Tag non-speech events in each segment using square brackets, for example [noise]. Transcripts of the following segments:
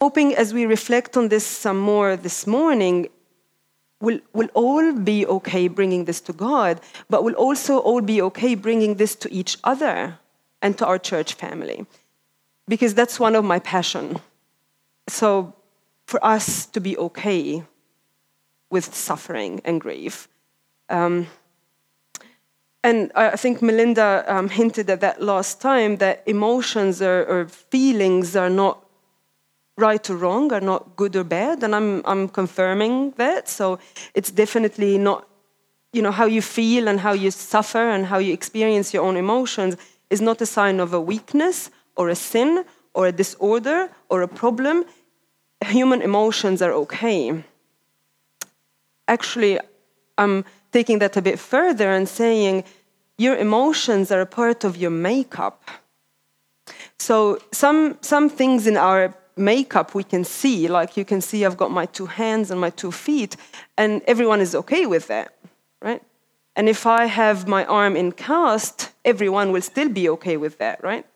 hoping as we reflect on this some more this morning, we'll, we'll all be okay bringing this to God, but we'll also all be okay bringing this to each other and to our church family. Because that's one of my passion. So for us to be okay with suffering and grief. Um, and I think Melinda um, hinted at that last time that emotions or, or, feelings are not right or wrong, are not good or bad, and I'm, I'm confirming that. So it's definitely not, you know, how you feel and how you suffer and how you experience your own emotions is not a sign of a weakness or a sin or a disorder or a problem. Human emotions are okay. Actually, I'm taking that a bit further and saying your emotions are a part of your makeup. So some, some things in our makeup we can see, like you can see I've got my two hands and my two feet, and everyone is okay with that, right? And if I have my arm in cast, everyone will still be okay with that, right?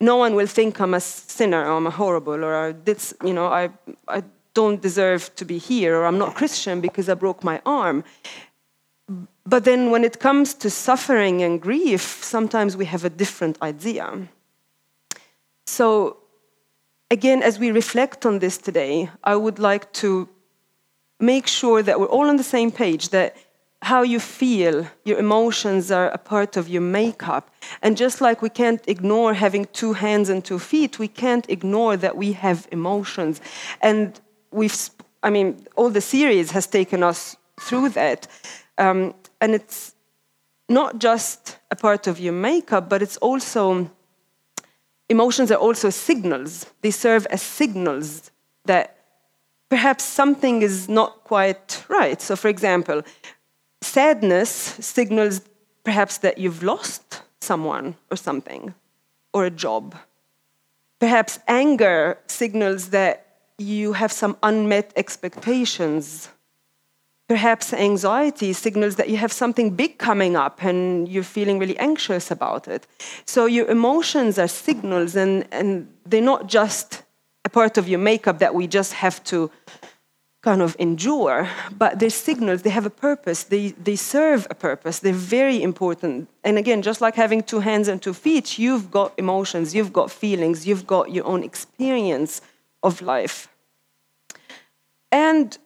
No one will think I'm a sinner or I'm a horrible or I did, you know, I, I don't deserve to be here or I'm not Christian because I broke my arm. But then when it comes to suffering and grief, sometimes we have a different idea. So, again, as we reflect on this today, I would like to make sure that we're all on the same page, that how you feel, your emotions are a part of your makeup. And just like we can't ignore having two hands and two feet, we can't ignore that we have emotions. And we've, I mean, all the series has taken us through that. Um, and it's not just a part of your makeup, but it's also, emotions are also signals. They serve as signals that perhaps something is not quite right. So, for example, sadness signals perhaps that you've lost someone or something, or a job. Perhaps anger signals that you have some unmet expectations Perhaps anxiety signals that you have something big coming up and you're feeling really anxious about it. So your emotions are signals, and, and they're not just a part of your makeup that we just have to kind of endure, but they're signals, they have a purpose, they, they serve a purpose, they're very important. And again, just like having two hands and two feet, you've got emotions, you've got feelings, you've got your own experience of life. And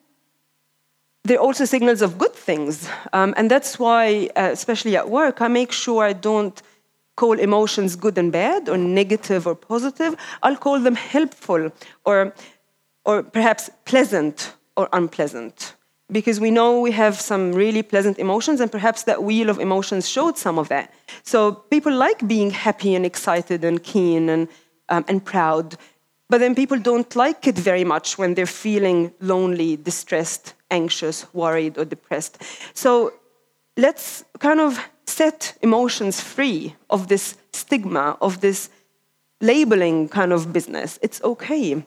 they're also signals of good things. Um, and that's why, uh, especially at work, I make sure I don't call emotions good and bad or negative or positive. I'll call them helpful or, or perhaps pleasant or unpleasant. Because we know we have some really pleasant emotions, and perhaps that wheel of emotions showed some of that. So people like being happy and excited and keen and, um, and proud. But then people don't like it very much when they're feeling lonely, distressed, anxious, worried, or depressed. So let's kind of set emotions free of this stigma, of this labeling kind of business. It's okay.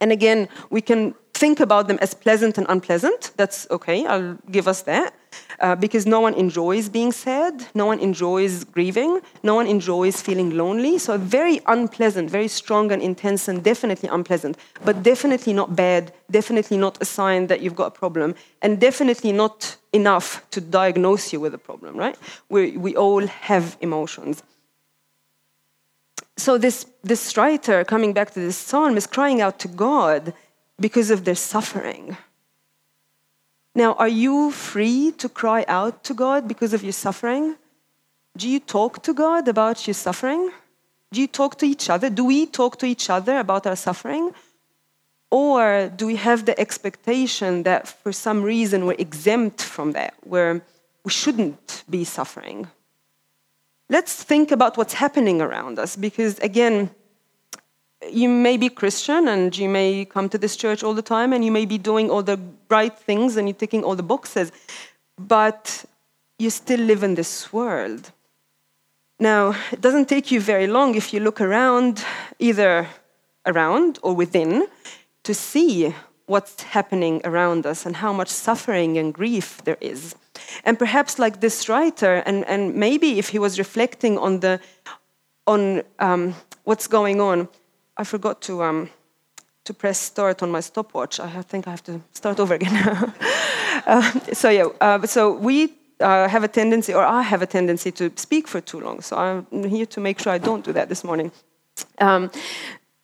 And again, we can think about them as pleasant and unpleasant. That's okay, I'll give us that. Uh, because no one enjoys being sad, no one enjoys grieving, no one enjoys feeling lonely. So, very unpleasant, very strong and intense, and definitely unpleasant, but definitely not bad, definitely not a sign that you've got a problem, and definitely not enough to diagnose you with a problem, right? We, we all have emotions. So, this, this writer, coming back to this psalm, is crying out to God because of their suffering. Now, are you free to cry out to God because of your suffering? Do you talk to God about your suffering? Do you talk to each other? Do we talk to each other about our suffering? Or do we have the expectation that for some reason we're exempt from that, where we shouldn't be suffering? Let's think about what's happening around us because, again, you may be Christian and you may come to this church all the time and you may be doing all the right things and you're ticking all the boxes, but you still live in this world. Now, it doesn't take you very long if you look around, either around or within, to see what's happening around us and how much suffering and grief there is. And perhaps, like this writer, and, and maybe if he was reflecting on, the, on um, what's going on, I forgot to, um, to press start on my stopwatch. I think I have to start over again. [laughs] uh, so yeah, uh, so we uh, have a tendency, or I have a tendency to speak for too long. So I'm here to make sure I don't do that this morning. Um,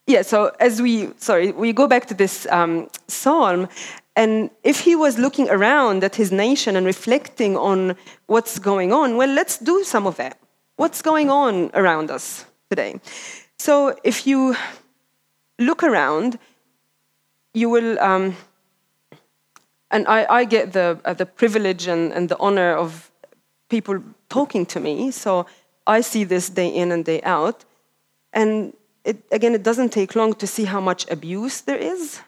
yeah. So as we, sorry, we go back to this um, psalm, and if he was looking around at his nation and reflecting on what's going on, well, let's do some of that. What's going on around us today? So if you look around, you will, um, and I, I, get the, uh, the privilege and, and the honor of people talking to me, so I see this day in and day out. And it, again, it doesn't take long to see how much abuse there is.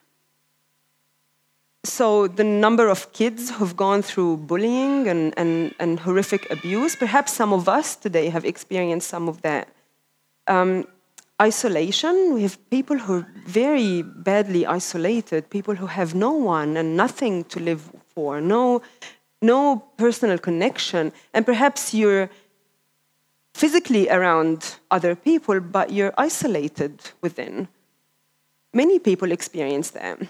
So, the number of kids who've gone through bullying and, and, and horrific abuse, perhaps some of us today have experienced some of that. Um, isolation. We have people who are very badly isolated, people who have no one and nothing to live for, no, no personal connection. And perhaps you're physically around other people, but you're isolated within. Many people experience that.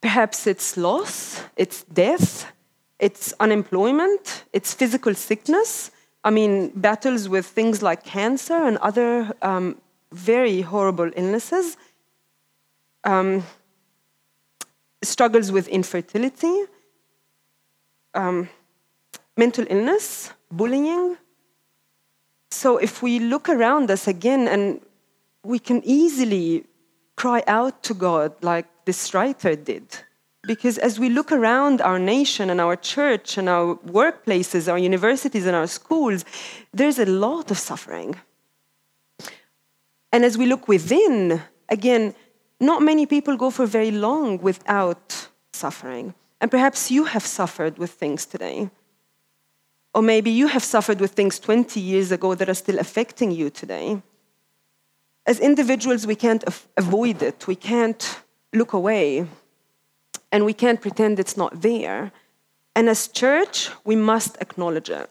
Perhaps it's loss, it's death, it's unemployment, it's physical sickness I mean, battles with things like cancer and other um, very horrible illnesses, um, struggles with infertility, um, mental illness, bullying. So, if we look around us again, and we can easily cry out to God like this writer did because as we look around our nation and our church and our workplaces, our universities and our schools, there's a lot of suffering. And as we look within, again, not many people go for very long without suffering. And perhaps you have suffered with things today. Or maybe you have suffered with things 20 years ago that are still affecting you today. As individuals, we can't avoid it, we can't look away and we can't pretend it's not there. And as church, we must acknowledge it.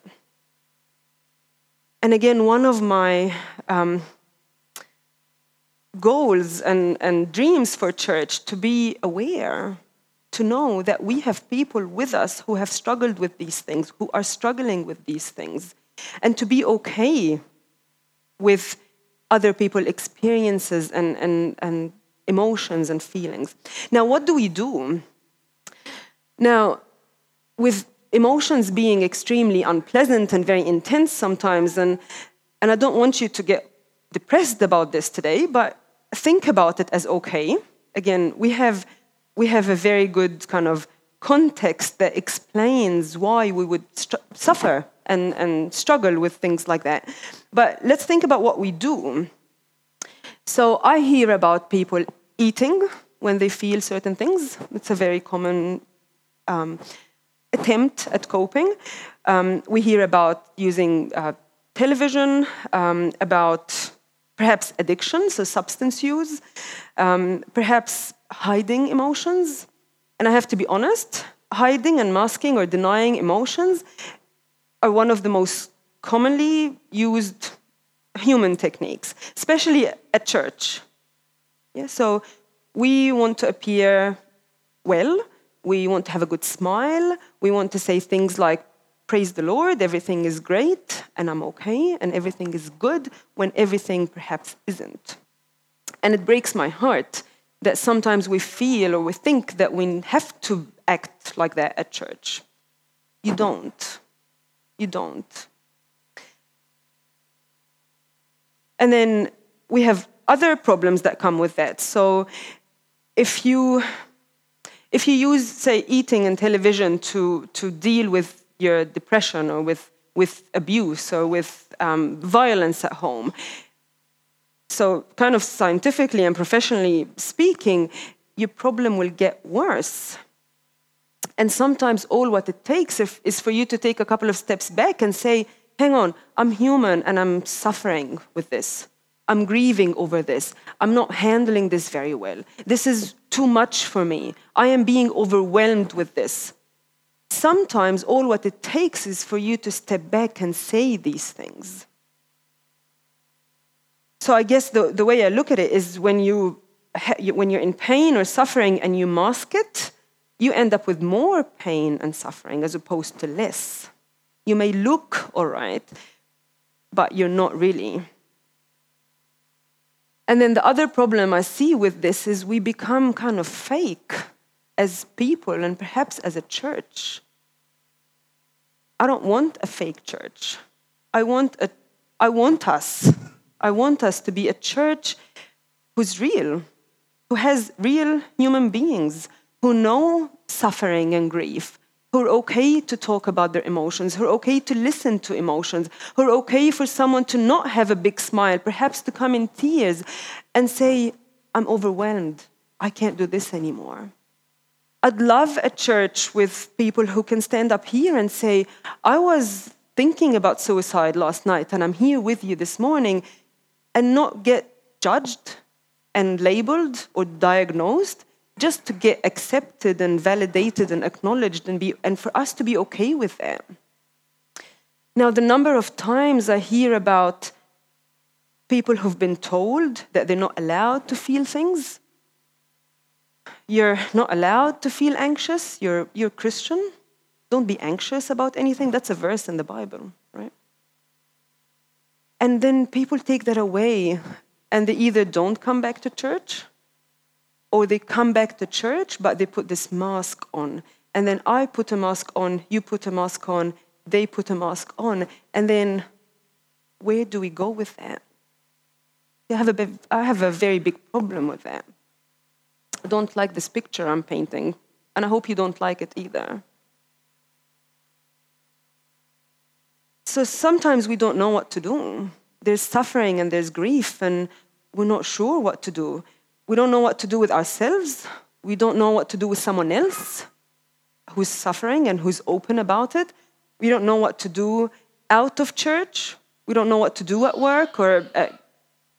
And again, one of my um, goals and, and dreams for church to be aware, to know that we have people with us who have struggled with these things, who are struggling with these things, and to be okay with other people's experiences and, and, and emotions and feelings. Now, what do we do? Now, with emotions being extremely unpleasant and very intense sometimes, and, and I don't want you to get depressed about this today, but think about it as okay. Again, we have, we have a very good kind of context that explains why we would suffer and, and struggle with things like that. But let's think about what we do. So I hear about people eating when they feel certain things. It's a very common um, attempt at coping. Um, we hear about using uh, television, um, about perhaps addiction, so substance use, um, perhaps hiding emotions. And I have to be honest, hiding and masking or denying emotions are one of the most commonly used human techniques, especially at church. Yeah, so we want to appear well, we want to have a good smile, we want to say things like, Praise the Lord, everything is great, and I'm okay, and everything is good, when everything perhaps isn't. And it breaks my heart that sometimes we feel or we think that we have to act like that at church. You don't. You don't. And then we have other problems that come with that. So if you if you use, say, eating and television to, to deal with your depression or with, with abuse or with um, violence at home, so kind of scientifically and professionally speaking, your problem will get worse. And sometimes all what it takes is for you to take a couple of steps back and say, hang on, I'm human and I'm suffering with this. I'm grieving over this. I'm not handling this very well. This is too much for me. I am being overwhelmed with this. Sometimes all what it takes is for you to step back and say these things. So I guess the, the way I look at it is when you when you're in pain or suffering and you mask it, you end up with more pain and suffering as opposed to less. You may look all right, but you're not really. And then the other problem I see with this is we become kind of fake as people and perhaps as a church. I don't want a fake church. I want, a, I want us. I want us to be a church who's real, who has real human beings who know suffering and grief, who are okay to talk about their emotions, who are okay to listen to emotions, who are okay for someone to not have a big smile, perhaps to come in tears and say, I'm overwhelmed. I can't do this anymore. I'd love a church with people who can stand up here and say, I was thinking about suicide last night and I'm here with you this morning, and not get judged and labeled or diagnosed, just to get accepted and validated and acknowledged and, be, and for us to be okay with that. Now, the number of times I hear about people who've been told that they're not allowed to feel things. You're not allowed to feel anxious. You're, you're Christian. Don't be anxious about anything. That's a verse in the Bible, right? And then people take that away and they either don't come back to church or they come back to church, but they put this mask on. And then I put a mask on, you put a mask on, they put a mask on. And then where do we go with that? I have a, bit, I have a very big problem with that. I don't like this picture I'm painting, and I hope you don't like it either. So sometimes we don't know what to do. There's suffering and there's grief, and we're not sure what to do. We don't know what to do with ourselves. We don't know what to do with someone else who's suffering and who's open about it. We don't know what to do out of church. We don't know what to do at work or at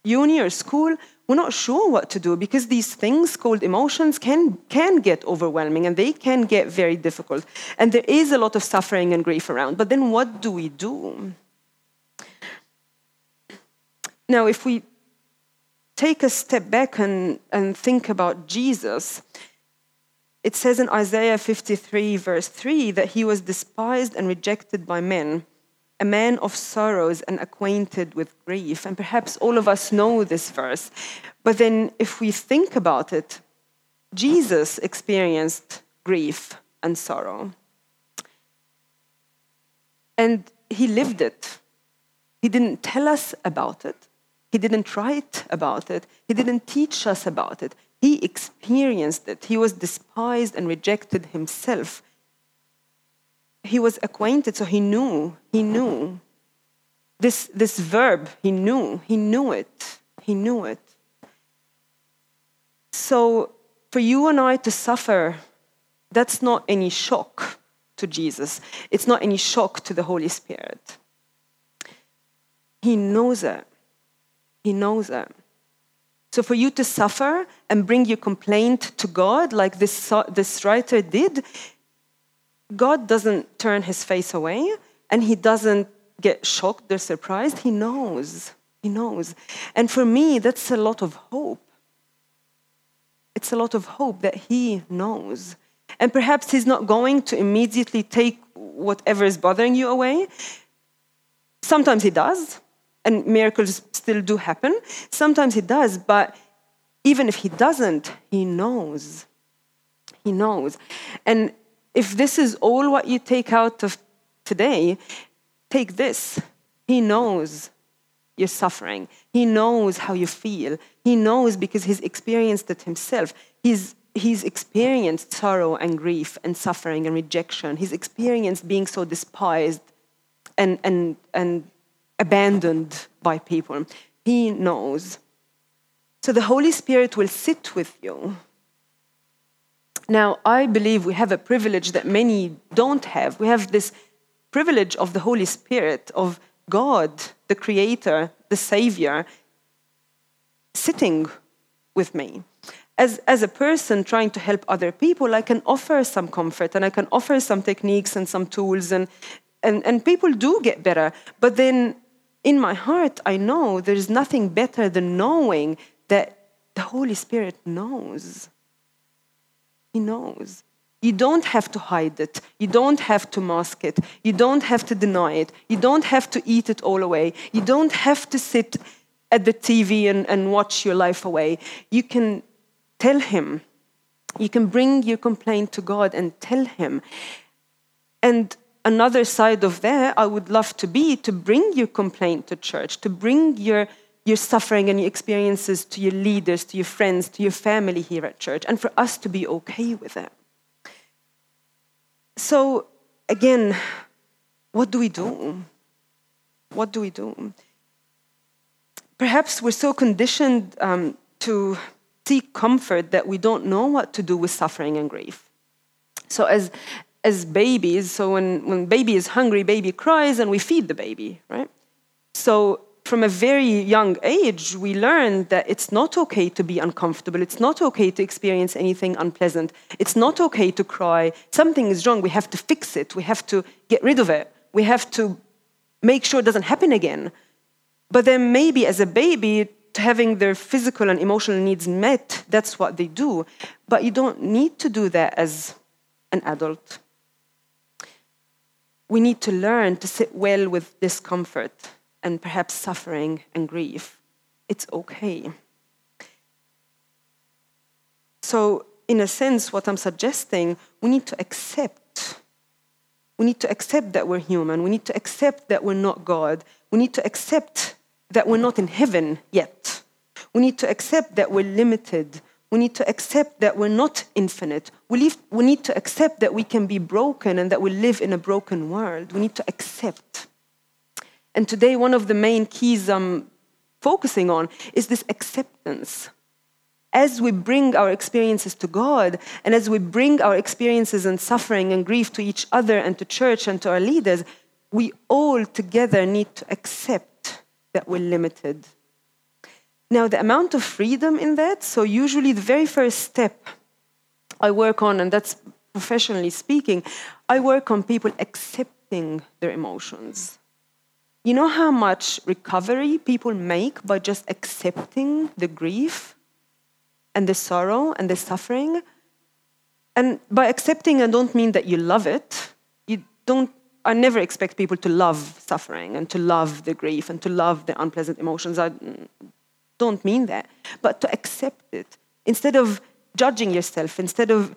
uni or school. We're not sure what to do because these things called emotions can, can get overwhelming and they can get very difficult. And there is a lot of suffering and grief around. But then what do we do? Now, if we take a step back and, and think about Jesus, it says in Isaiah 53, verse 3, that he was despised and rejected by men, a man of sorrows and acquainted with grief. And perhaps all of us know this verse. But then, if we think about it, Jesus experienced grief and sorrow. And he lived it. He didn't tell us about it, he didn't write about it. He didn't teach us about it. He experienced it. He was despised and rejected himself. He was acquainted, so he knew. He knew. This, this verb, he knew. He knew it. He knew it. So, for you and I to suffer, that's not any shock to Jesus. It's not any shock to the Holy Spirit. He knows it. He knows it. So for you to suffer and bring your complaint to God, like this, this writer did, God doesn't turn his face away and he doesn't get shocked or surprised. He knows. He knows. And for me, that's a lot of hope. It's a lot of hope that he knows. And perhaps he's not going to immediately take whatever is bothering you away. Sometimes he does, and miracles still do happen. Sometimes he does, but even if he doesn't, he knows. He knows. And if this is all what you take out of today, take this. He knows you're suffering. He knows how you feel. He knows because he's experienced it himself. He's, he's experienced sorrow and grief and suffering and rejection. He's experienced being so despised and, and, and abandoned by people. He knows. So the Holy Spirit will sit with you. Now, I believe we have a privilege that many don't have. We have this privilege of the Holy Spirit, of God, the Creator, the Savior, sitting with me. As, as a person trying to help other people, I can offer some comfort and I can offer some techniques and some tools, and, and, and people do get better. But then in my heart, I know there's nothing better than knowing that the Holy Spirit knows. He knows. You don't have to hide it. You don't have to mask it. You don't have to deny it. You don't have to eat it all away. You don't have to sit at the TV and, and watch your life away. You can tell Him. You can bring your complaint to God and tell Him. And another side of that, I would love to be to bring your complaint to church, to bring your your suffering and your experiences to your leaders, to your friends, to your family here at church, and for us to be okay with it. So, again, what do we do? What do we do? Perhaps we're so conditioned um, to seek comfort that we don't know what to do with suffering and grief. So, as, as babies, so when, when baby is hungry, baby cries, and we feed the baby, right? So, from a very young age, we learn that it's not okay to be uncomfortable. It's not okay to experience anything unpleasant. It's not okay to cry. Something is wrong. We have to fix it. We have to get rid of it. We have to make sure it doesn't happen again. But then, maybe as a baby, having their physical and emotional needs met, that's what they do. But you don't need to do that as an adult. We need to learn to sit well with discomfort and perhaps suffering and grief. It's okay. So, in a sense, what I'm suggesting, we need to accept. We need to accept that we're human. We need to accept that we're not God. We need to accept that we're not in heaven yet. We need to accept that we're limited. We need to accept that we're not infinite. We, we need to accept that we can be broken and that we live in a broken world. We need to accept. And today, one of the main keys I'm focusing on is this acceptance. As we bring our experiences to God, and as we bring our experiences and suffering and grief to each other and to church and to our leaders, we all together need to accept that we're limited. Now, the amount of freedom in that, so usually the very first step I work on, and that's professionally speaking, I work on people accepting their emotions. You know how much recovery people make by just accepting the grief and the sorrow and the suffering? And by accepting, I don't mean that you love it. You don't, I never expect people to love suffering and to love the grief and to love the unpleasant emotions. I don't mean that. But to accept it instead of judging yourself, instead of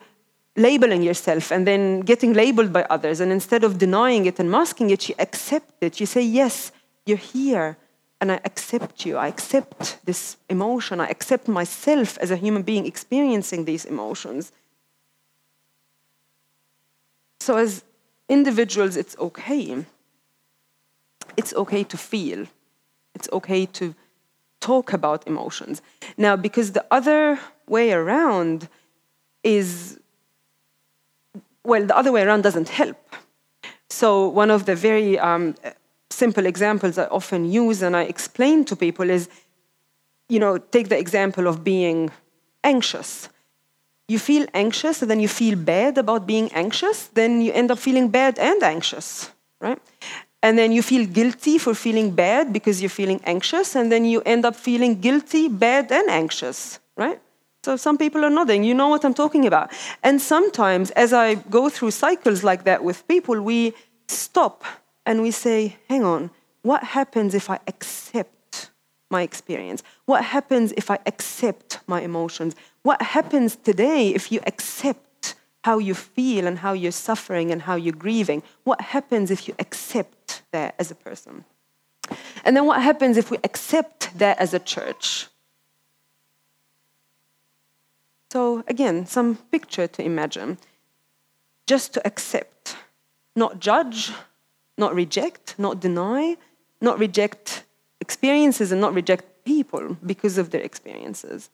labeling yourself and then getting labeled by others. And instead of denying it and masking it, you accept it. You say, Yes, you're here, and I accept you. I accept this emotion. I accept myself as a human being experiencing these emotions. So, as individuals, it's okay. It's okay to feel. It's okay to talk about emotions. Now, because the other way around is well, the other way around doesn't help. So, one of the very um, simple examples I often use and I explain to people is you know, take the example of being anxious. You feel anxious and then you feel bad about being anxious, then you end up feeling bad and anxious, right? And then you feel guilty for feeling bad because you're feeling anxious, and then you end up feeling guilty, bad, and anxious, right? So some people are nodding. You know what I'm talking about. And sometimes, as I go through cycles like that with people, we stop and we say, hang on, what happens if I accept my experience? What happens if I accept my emotions? What happens today if you accept how you feel and how you're suffering and how you're grieving? What happens if you accept that as a person? And then what happens if we accept that as a church? So, again, some picture to imagine. Just to accept, not judge, not reject, not deny, not reject experiences and not reject people because of their experiences.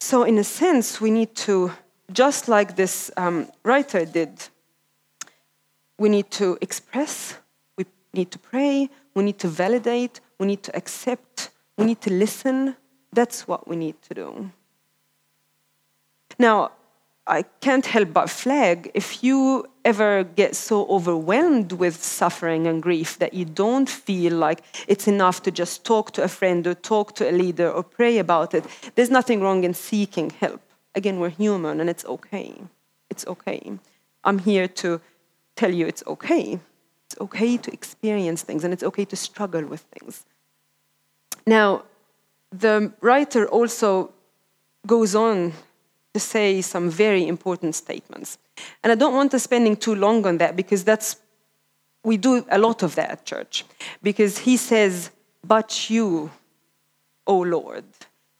So, in a sense, we need to, just like this um, writer did, we need to express, we need to pray, we need to validate, we need to accept, we need to listen, that's what we need to do. Now, I can't help but flag if you ever get so overwhelmed with suffering and grief that you don't feel like it's enough to just talk to a friend or talk to a leader or pray about it, there's nothing wrong in seeking help. Again, we're human and it's okay. It's okay. I'm here to tell you it's okay. It's okay to experience things and it's okay to struggle with things. Now, the writer also goes on to say some very important statements. And I don't want us spending too long on that because that's we do a lot of that at church. Because he says, But you, O Lord.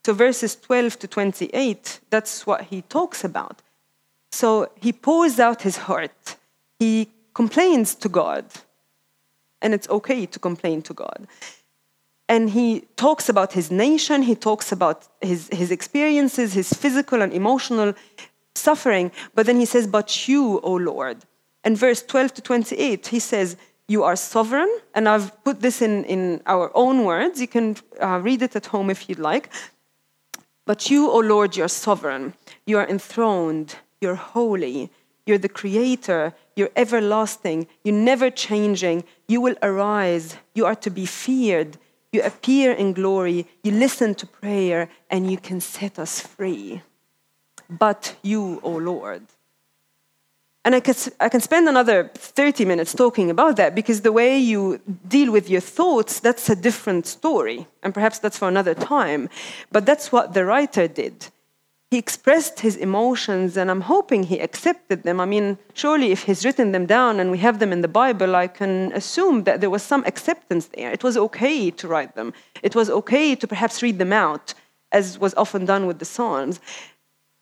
So verses 12 to 28, that's what he talks about. So he pours out his heart. He complains to God. And it's okay to complain to God and he talks about his nation, he talks about his, his experiences, his physical and emotional suffering, but then he says, But you, O Lord. And verse 12 to 28, he says, You are sovereign, and I've put this in, in our own words. You can uh, read it at home if you'd like. But you, O Lord, you're sovereign, you are enthroned, you're holy, you're the creator, you're everlasting, you're never changing, you will arise, you are to be feared you appear in glory, you listen to prayer, and you can set us free. But you, O oh Lord. And I can, I can spend another 30 minutes talking about that because the way you deal with your thoughts, that's a different story. And perhaps that's for another time. But that's what the writer did he expressed his emotions, and I'm hoping he accepted them. I mean, surely if he's written them down and we have them in the Bible, I can assume that there was some acceptance there. It was okay to write them, it was okay to perhaps read them out, as was often done with the Psalms.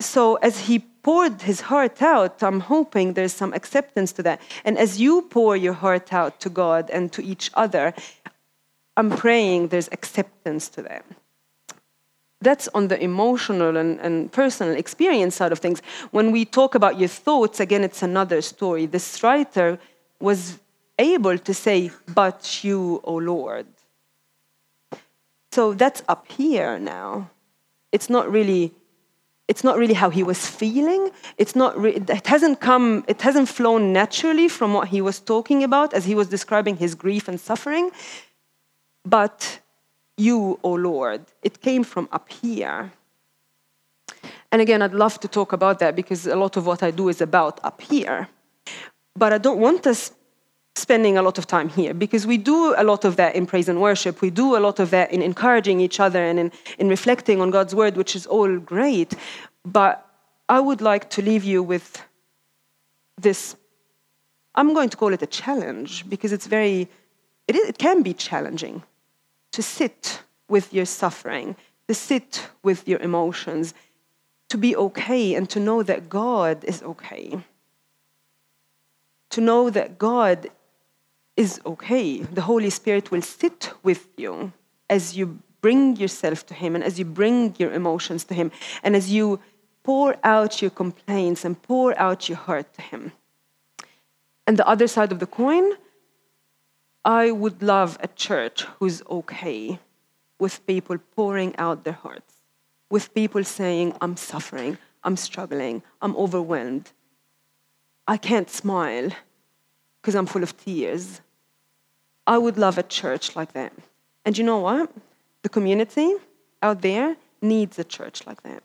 So, as he poured his heart out, I'm hoping there's some acceptance to that. And as you pour your heart out to God and to each other, I'm praying there's acceptance to that that's on the emotional and, and personal experience side of things. When we talk about your thoughts, again, it's another story. This writer was able to say, But you, O Lord. So that's up here now. It's not really. It's not really how he was feeling. It's not. Re- it hasn't come. It hasn't flown naturally from what he was talking about as he was describing his grief and suffering. But you, O Lord. It came from up here. And again, I'd love to talk about that because a lot of what I do is about up here. But I don't want us spending a lot of time here because we do a lot of that in praise and worship. We do a lot of that in encouraging each other and in, in reflecting on God's word, which is all great. But I would like to leave you with this. I'm going to call it a challenge because it's very, it, it can be challenging to sit with your suffering, to sit with your emotions, to be okay and to know that God is okay. To know that God is okay. The Holy Spirit will sit with you as you bring yourself to Him and as you bring your emotions to Him and as you pour out your complaints and pour out your heart to Him. And the other side of the coin, I would love a church who's okay with people pouring out their hearts, with people saying, I'm suffering, I'm struggling, I'm overwhelmed. I can't smile because I'm full of tears. I would love a church like that. And you know what? The community out there needs a church like that.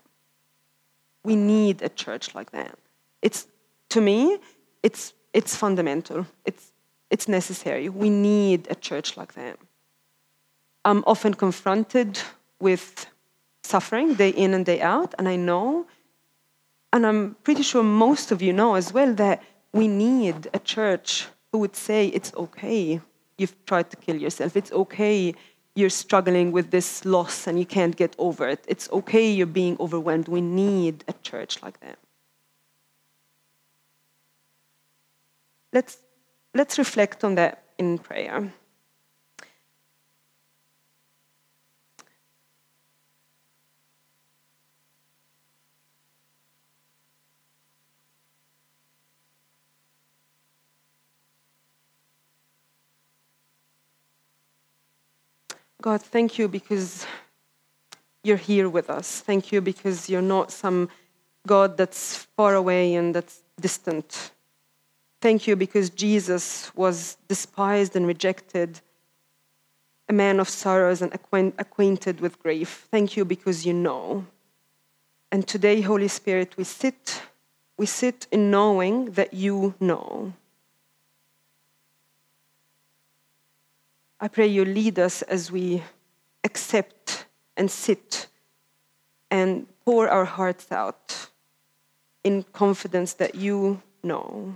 We need a church like that. It's to me, it's it's fundamental. It's it's necessary. We need a church like that. I'm often confronted with suffering day in and day out, and I know, and I'm pretty sure most of you know as well, that we need a church who would say, It's okay, you've tried to kill yourself. It's okay, you're struggling with this loss and you can't get over it. It's okay, you're being overwhelmed. We need a church like that. Let's let's reflect on that in prayer. God, thank you because you're here with us. Thank you because you're not some God that's far away and that's distant. Thank you because Jesus was despised and rejected, a man of sorrows and acquaint- acquainted with grief. Thank you because you know. And today, Holy Spirit, we sit, we sit in knowing that you know. I pray you lead us as we accept and sit and pour our hearts out in confidence that you know.